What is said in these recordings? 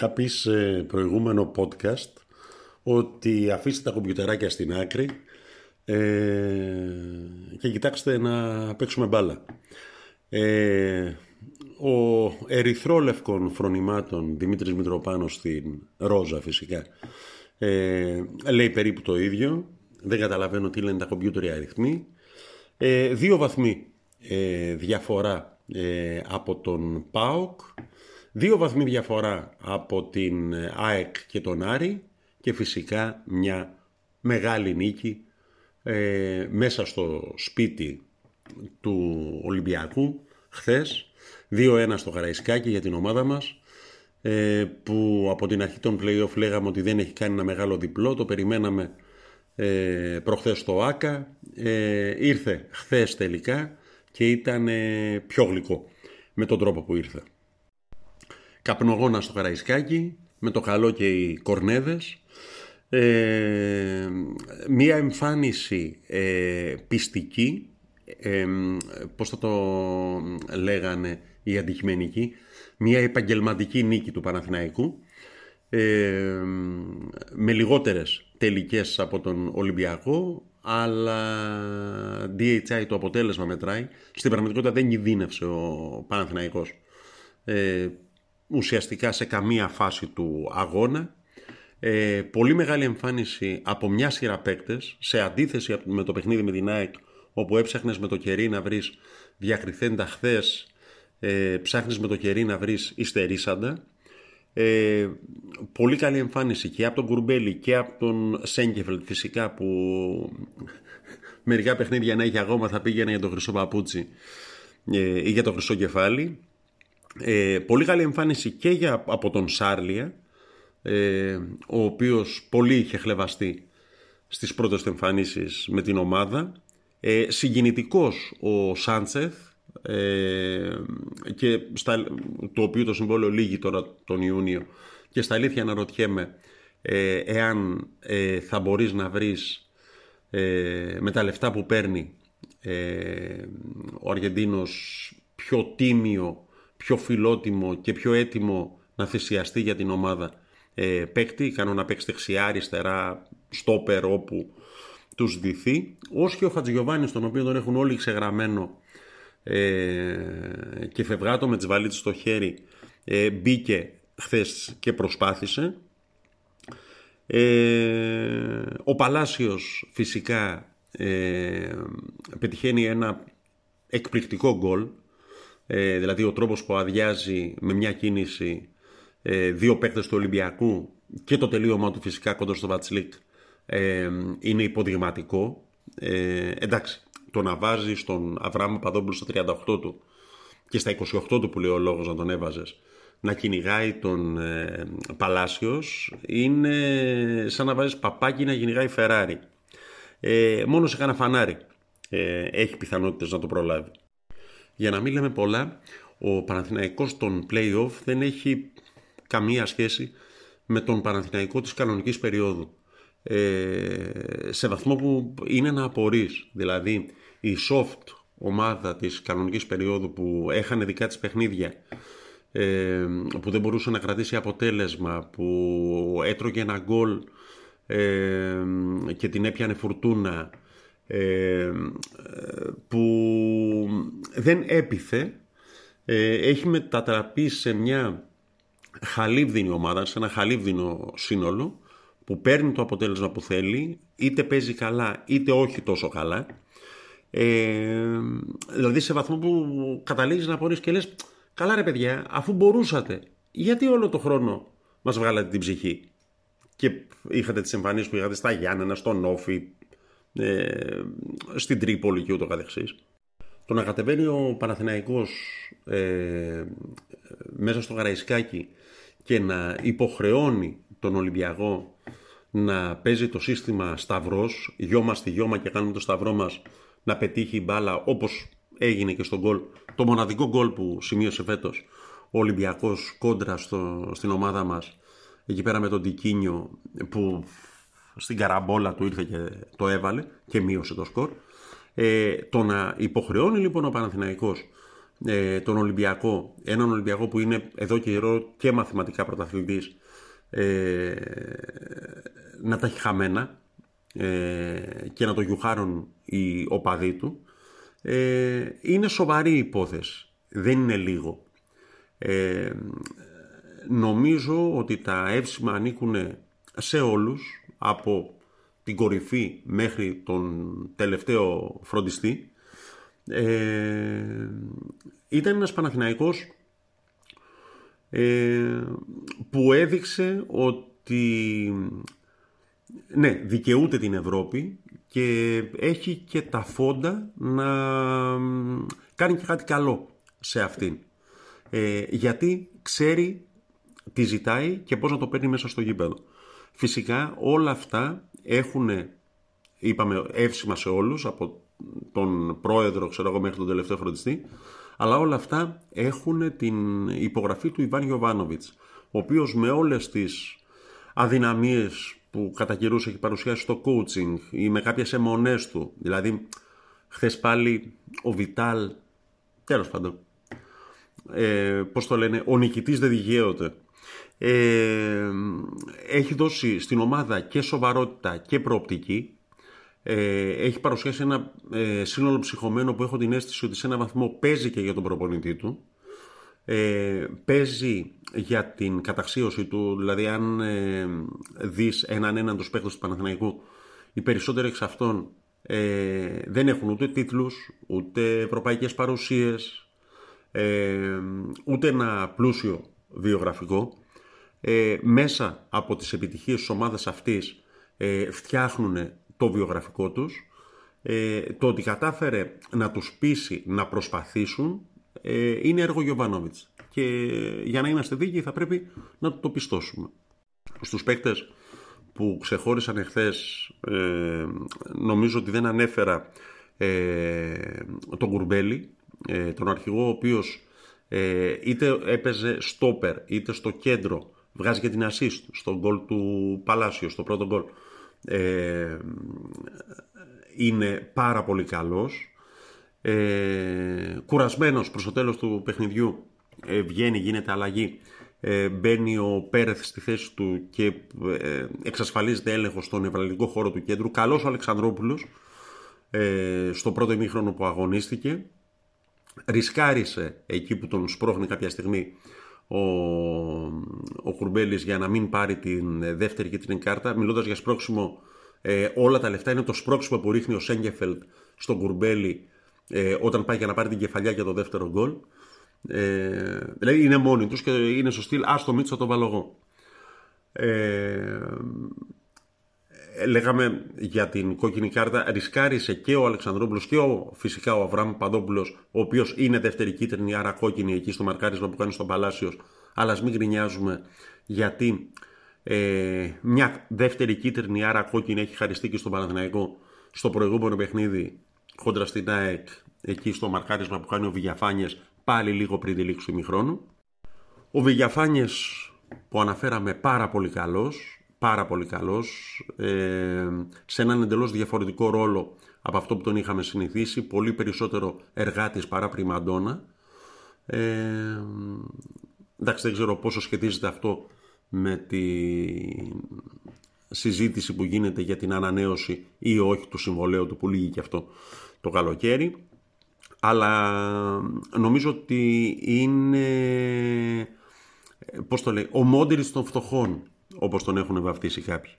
Είχα πει σε προηγούμενο podcast ότι αφήστε τα κομπιουτεράκια στην άκρη ε, και κοιτάξτε να παίξουμε μπάλα. Ε, ο ερυθρόλευκων φρονημάτων Δημήτρης Μητροπάνος στην Ρόζα φυσικά ε, λέει περίπου το ίδιο. Δεν καταλαβαίνω τι λένε τα κομπιούτερ αριθμοί. Ε, δύο βαθμοί ε, διαφορά ε, από τον ΠΑΟΚ. Δύο βαθμοί διαφορά από την ΑΕΚ και τον Άρη και φυσικά μια μεγάλη νίκη ε, μέσα στο σπίτι του Ολυμπιακού χθες 2-1 στο Καραϊσκάκι για την ομάδα μας ε, που από την αρχή των play-off λέγαμε ότι δεν έχει κάνει ένα μεγάλο διπλό. Το περιμέναμε ε, προχθές στο ΆΚΑ. Ε, ήρθε χθες τελικά και ήταν ε, πιο γλυκό με τον τρόπο που ήρθε. Καπνογόνα στο Καραϊσκάκι με το καλό και οι κορνέδες. Ε, μία εμφάνιση ε, πιστική ε, πώς θα το λέγανε οι αντικειμενικοί μία επαγγελματική νίκη του Παναθηναϊκού ε, με λιγότερες τελικές από τον Ολυμπιακό αλλά DHI το αποτέλεσμα μετράει. Στην πραγματικότητα δεν κινδύνευσε ο Παναθηναϊκός ε, ουσιαστικά σε καμία φάση του αγώνα. Ε, πολύ μεγάλη εμφάνιση από μια σειρά παίκτες, σε αντίθεση με το παιχνίδι με την ΑΕΚ, όπου έψαχνες με το κερί να βρεις διακριθέντα χθες, ε, ψάχνεις με το κερί να βρεις υστερήσαντα. Ε, πολύ καλή εμφάνιση και από τον Κουρμπέλη και από τον Σέγκεφελτ φυσικά που μερικά παιχνίδια να έχει αγώμα θα πήγαινε για το χρυσό παπούτσι ε, ή για το χρυσό κεφάλι. Ε, πολύ καλή εμφάνιση και για, από τον Σάρλια ε, ο οποίος πολύ είχε χλεβαστεί στις πρώτες εμφανίσεις με την ομάδα. Ε, συγκινητικός ο Σάντσεθ ε, και στα, το οποίο το συμβόλαιο λύγει τώρα τον Ιούνιο. Και στα αλήθεια αναρωτιέμαι ε, εάν ε, θα μπορείς να βρεις ε, με τα λεφτά που παίρνει ε, ο Αργεντίνος πιο τίμιο, πιο φιλότιμο και πιο έτοιμο να θυσιαστεί για την ομάδα ε, παίκτη, κάνω να παίξει δεξιά, αριστερά, στόπερ όπου τους δυθεί, ως και ο Χατζηγιοβάνης, τον οποίο τον έχουν όλοι ξεγραμμένο ε, και φευγάτο με τις βαλίτσες στο χέρι, ε, μπήκε χθες και προσπάθησε. Ε, ο Παλάσιος φυσικά ε, πετυχαίνει ένα εκπληκτικό γκολ, ε, δηλαδή ο τρόπος που αδειάζει με μια κίνηση ε, δύο παίκτες του Ολυμπιακού και το τελείωμα του φυσικά κοντά στο Βατσλίκ ε, είναι υποδειγματικό. Ε, εντάξει, το να βάζει τον Αβραάμ Παδόμπουλο στα 38 του και στα 28 του που λέει ο λόγος να τον έβαζες να κυνηγάει τον ε, Παλάσιος είναι σαν να βάζεις παπάκι να κυνηγάει Φεράρι. Ε, μόνο σε κανένα φανάρι ε, έχει πιθανότητες να το προλάβει. Για να μην λέμε πολλά, ο Παναθηναϊκός των play-off δεν έχει καμία σχέση με τον Παναθηναϊκό της κανονικής περίοδου. Ε, σε βαθμό που είναι να απορείς. Δηλαδή η soft ομάδα της κανονικής περίοδου που έχανε δικά της παιχνίδια ε, που δεν μπορούσε να κρατήσει αποτέλεσμα που έτρωγε ένα γκολ ε, και την έπιανε φουρτούνα ε, που δεν έπιθε έχει μετατραπεί σε μια χαλίβδινη ομάδα, σε ένα χαλίβδινο σύνολο που παίρνει το αποτέλεσμα που θέλει, είτε παίζει καλά είτε όχι τόσο καλά. Ε, δηλαδή σε βαθμό που καταλήγεις να πορείς και λες καλά ρε παιδιά αφού μπορούσατε γιατί όλο το χρόνο μας βγάλατε την ψυχή; Και είχατε τις εμφανίσεις που είχατε στα Γιάννενα, στον Όφη, ε, στην Τρίπολη και ούτω καθεξής. Το να κατεβαίνει ο Παναθηναϊκός ε, μέσα στο Γαραϊσκάκι και να υποχρεώνει τον Ολυμπιακό να παίζει το σύστημα σταυρός, γιώμα στη γιώμα και κάνουμε το σταυρό μας να πετύχει η μπάλα όπως έγινε και στο γκολ, το μοναδικό γκολ που σημείωσε φέτος ο Ολυμπιακός κόντρα στο, στην ομάδα μας εκεί πέρα με τον Τικίνιο που στην καραμπόλα του ήρθε και το έβαλε και μείωσε το σκορ. Ε, το να υποχρεώνει λοιπόν ο Παναθηναϊκός ε, τον Ολυμπιακό, έναν Ολυμπιακό που είναι εδώ και καιρό και μαθηματικά πρωταθλητής, ε, να τα έχει χαμένα ε, και να το γιουχάρουν οι οπαδοί του, ε, είναι σοβαρή υπόθεση. Δεν είναι λίγο. Ε, νομίζω ότι τα εύσημα ανήκουν σε όλους, από την κορυφή μέχρι τον τελευταίο φροντιστή. Ε, ήταν ένας Παναθηναϊκός ε, που έδειξε ότι ναι, δικαιούται την Ευρώπη και έχει και τα φόντα να κάνει και κάτι καλό σε αυτήν. Ε, γιατί ξέρει τι ζητάει και πώς να το παίρνει μέσα στο γήπεδο. Φυσικά όλα αυτά έχουν, είπαμε, εύσημα σε όλους, από τον πρόεδρο, ξέρω εγώ, μέχρι τον τελευταίο φροντιστή, αλλά όλα αυτά έχουν την υπογραφή του Ιβάν Γιωβάνοβιτς, ο οποίος με όλες τις αδυναμίες που κατά καιρούς έχει παρουσιάσει στο coaching ή με κάποιες αιμονές του, δηλαδή χθες πάλι ο Βιτάλ, τέλος πάντων, ε, πώς το λένε, ο νικητής δεν δικαίωται. Ε, έχει δώσει στην ομάδα και σοβαρότητα και προοπτική. Ε, έχει παρουσιάσει ένα ε, σύνολο ψυχωμένο που έχω την αίσθηση ότι σε ένα βαθμό παίζει και για τον προπονητή του. Ε, παίζει για την καταξίωση του, δηλαδή αν ε, δεις έναν έναν τους παίχτες του Παναθηναϊκού, οι περισσότεροι εξ αυτών ε, δεν έχουν ούτε τίτλους, ούτε ευρωπαϊκές παρουσίες, ε, ούτε ένα πλούσιο βιογραφικό. Ε, μέσα από τις επιτυχίες της ομάδας αυτής ε, φτιάχνουν το βιογραφικό τους. Ε, το ότι κατάφερε να τους πείσει να προσπαθήσουν ε, είναι έργο Γιωβάνοβιτς. Και για να είμαστε δίκαιοι θα πρέπει να το πιστώσουμε. Στους παίκτες που ξεχώρισαν εχθές ε, νομίζω ότι δεν ανέφερα ε, τον Κουρμπέλη, ε, τον αρχηγό ο οποίος ε, είτε έπαιζε στόπερ είτε στο κέντρο βγάζει και την assist στον γκολ του Παλάσιο, στο πρώτο γκολ ε, είναι πάρα πολύ καλός ε, κουρασμένος προς το τέλος του παιχνιδιού. Ε, βγαίνει, γίνεται αλλαγή. Ε, μπαίνει ο Πέρεθ στη θέση του και ε, εξασφαλίζεται έλεγχος στον ευραλικό χώρο του κέντρου. Καλός ο Αλεξανδρόπουλος ε, στο πρώτο ημίχρονο που αγωνίστηκε. Ρισκάρισε εκεί που τον σπρώχνει κάποια στιγμή ο, ο Κουρμπέλης για να μην πάρει την δεύτερη και την κάρτα. Μιλώντας για σπρώξιμο ε, όλα τα λεφτά είναι το σπρώξιμο που ρίχνει ο Σέγκεφελτ στον Κουρμπέλη ε, όταν πάει για να πάρει την κεφαλιά για το δεύτερο γκολ ε, δηλαδή είναι μόνοι τους και είναι στο στυλ άστο Μίτσο το βάλω εγώ ε, λέγαμε για την κόκκινη κάρτα, ρισκάρισε και ο Αλεξανδρόπουλος και ο, φυσικά ο Αβραμ Παντόπουλος, ο οποίος είναι δεύτερη κίτρινη, άρα κόκκινη εκεί στο μαρκάρισμα που κάνει στον Παλάσιος, αλλά ας μην γκρινιάζουμε γιατί ε, μια δεύτερη κίτρινη, άρα κόκκινη έχει χαριστεί και στον Παναθηναϊκό στο προηγούμενο παιχνίδι κόντρα στην ΑΕΚ, εκεί στο μαρκάρισμα που κάνει ο Βηγιαφάνιες, πάλι λίγο πριν τη λήξη του ημιχρόνου. Ο Βηγιαφάνιες που αναφέραμε πάρα πολύ καλός, πάρα πολύ καλός, ε, σε έναν εντελώς διαφορετικό ρόλο από αυτό που τον είχαμε συνηθίσει, πολύ περισσότερο εργάτης παρά πριμαντόνα. Ε, εντάξει, δεν ξέρω πόσο σχετίζεται αυτό με τη συζήτηση που γίνεται για την ανανέωση ή όχι του συμβολέου του που λύγει και αυτό το καλοκαίρι. Αλλά νομίζω ότι είναι, πώς το λέει, ο μόντιλης των φτωχών όπως τον έχουν βαφτίσει κάποιοι.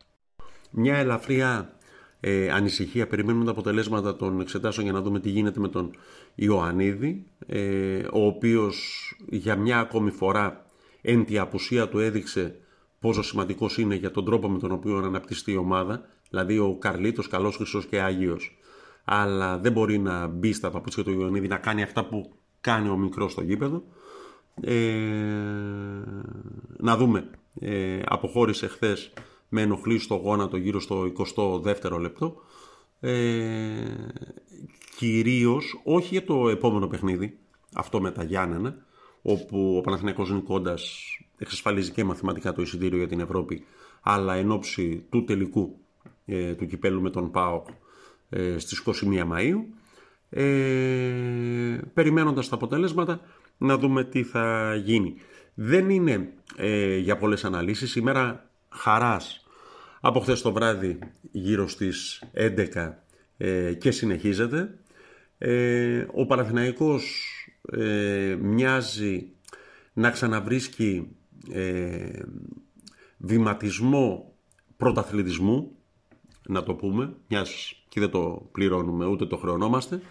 Μια ελαφριά ε, ανησυχία, περιμένουμε τα αποτελέσματα των εξετάσεων για να δούμε τι γίνεται με τον Ιωαννίδη, ε, ο οποίος για μια ακόμη φορά εν τη απουσία του έδειξε πόσο σημαντικός είναι για τον τρόπο με τον οποίο αναπτυστεί η ομάδα, δηλαδή ο Καρλίτος, καλός, χρυσός και άγιος, αλλά δεν μπορεί να μπει στα παπούτσια του Ιωαννίδη να κάνει αυτά που κάνει ο μικρός στο γήπεδο. Ε, να δούμε ε, αποχώρησε χθες με ενοχλή στο γόνατο γύρω στο 22ο λεπτό. Ε, κυρίως όχι για το επόμενο παιχνίδι, αυτό με τα Γιάννενα, όπου ο Παναθηναϊκός Νικώντας εξασφαλίζει και μαθηματικά το εισιτήριο για την Ευρώπη, αλλά εν ώψη του τελικού ε, του κυπέλου με τον ΠΑΟΚ ε, στις 21 Μαΐου ε, περιμένοντας τα αποτελέσματα να δούμε τι θα γίνει. Δεν είναι ε, για πολλές αναλύσεις, η μέρα χαράς από χθες το βράδυ γύρω στις 11 ε, και συνεχίζεται. Ε, ο Παναθηναϊκός ε, μοιάζει να ξαναβρίσκει ε, βηματισμό πρωταθλητισμού, να το πούμε, μιας και δεν το πληρώνουμε ούτε το χρεωνόμαστε.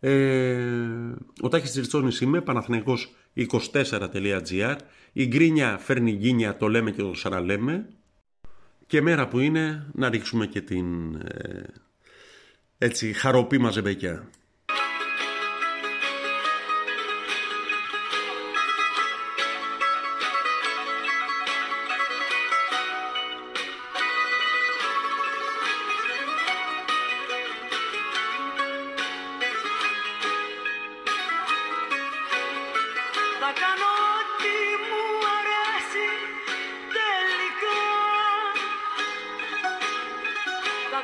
Ε, ο Τάκης Τσιριτσόνης είμαι, παναθηναϊκός24.gr. Η γκρίνια φέρνει γκίνια, το λέμε και το ξαναλέμε. Και μέρα που είναι να ρίξουμε και την ε, έτσι χαροπή μαζεμπεκιά.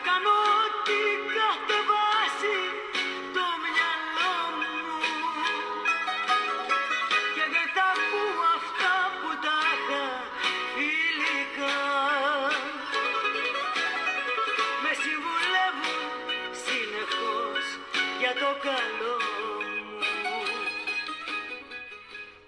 Για το καλό